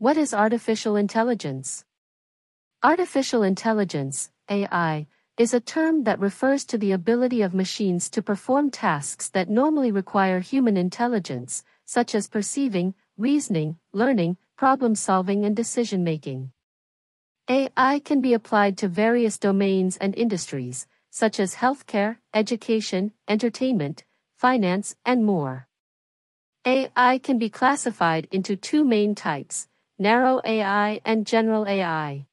What is artificial intelligence? Artificial intelligence, AI, is a term that refers to the ability of machines to perform tasks that normally require human intelligence, such as perceiving, reasoning, learning, problem solving, and decision making. AI can be applied to various domains and industries, such as healthcare, education, entertainment, finance, and more. AI can be classified into two main types narrow AI and general AI.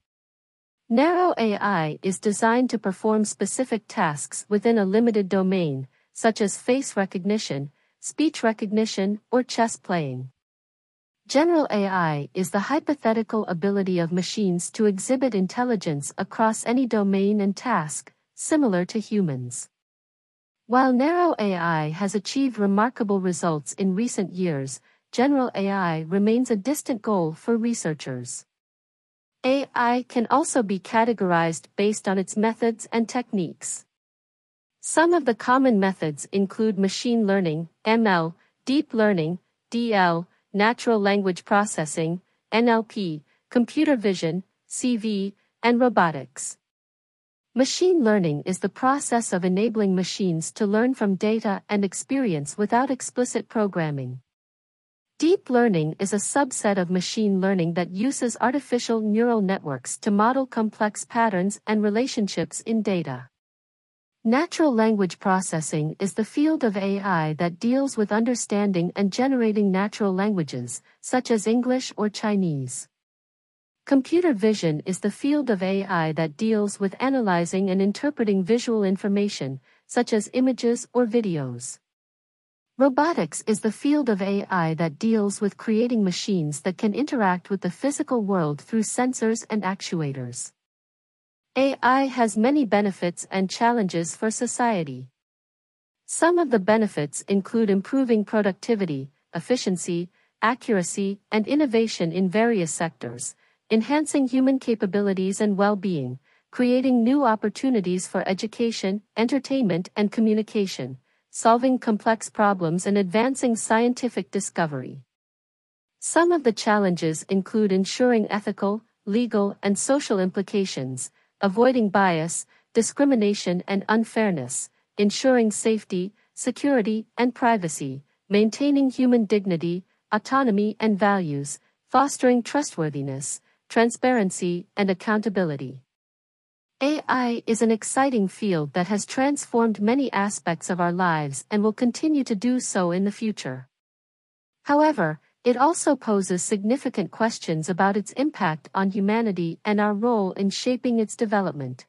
Narrow AI is designed to perform specific tasks within a limited domain, such as face recognition, speech recognition, or chess playing. General AI is the hypothetical ability of machines to exhibit intelligence across any domain and task, similar to humans. While narrow AI has achieved remarkable results in recent years, general AI remains a distant goal for researchers. AI can also be categorized based on its methods and techniques. Some of the common methods include machine learning, ML, deep learning, DL, natural language processing, NLP, computer vision, CV, and robotics. Machine learning is the process of enabling machines to learn from data and experience without explicit programming. Deep learning is a subset of machine learning that uses artificial neural networks to model complex patterns and relationships in data. Natural language processing is the field of AI that deals with understanding and generating natural languages, such as English or Chinese. Computer vision is the field of AI that deals with analyzing and interpreting visual information, such as images or videos. Robotics is the field of AI that deals with creating machines that can interact with the physical world through sensors and actuators. AI has many benefits and challenges for society. Some of the benefits include improving productivity, efficiency, accuracy, and innovation in various sectors, enhancing human capabilities and well-being, creating new opportunities for education, entertainment, and communication, solving complex problems and advancing scientific discovery. Some of the challenges include ensuring ethical, legal, and social implications, avoiding bias, discrimination, and unfairness, ensuring safety, security, and privacy, maintaining human dignity, autonomy, and values, fostering trustworthiness, transparency, and accountability. AI is an exciting field that has transformed many aspects of our lives and will continue to do so in the future. However, it also poses significant questions about its impact on humanity and our role in shaping its development.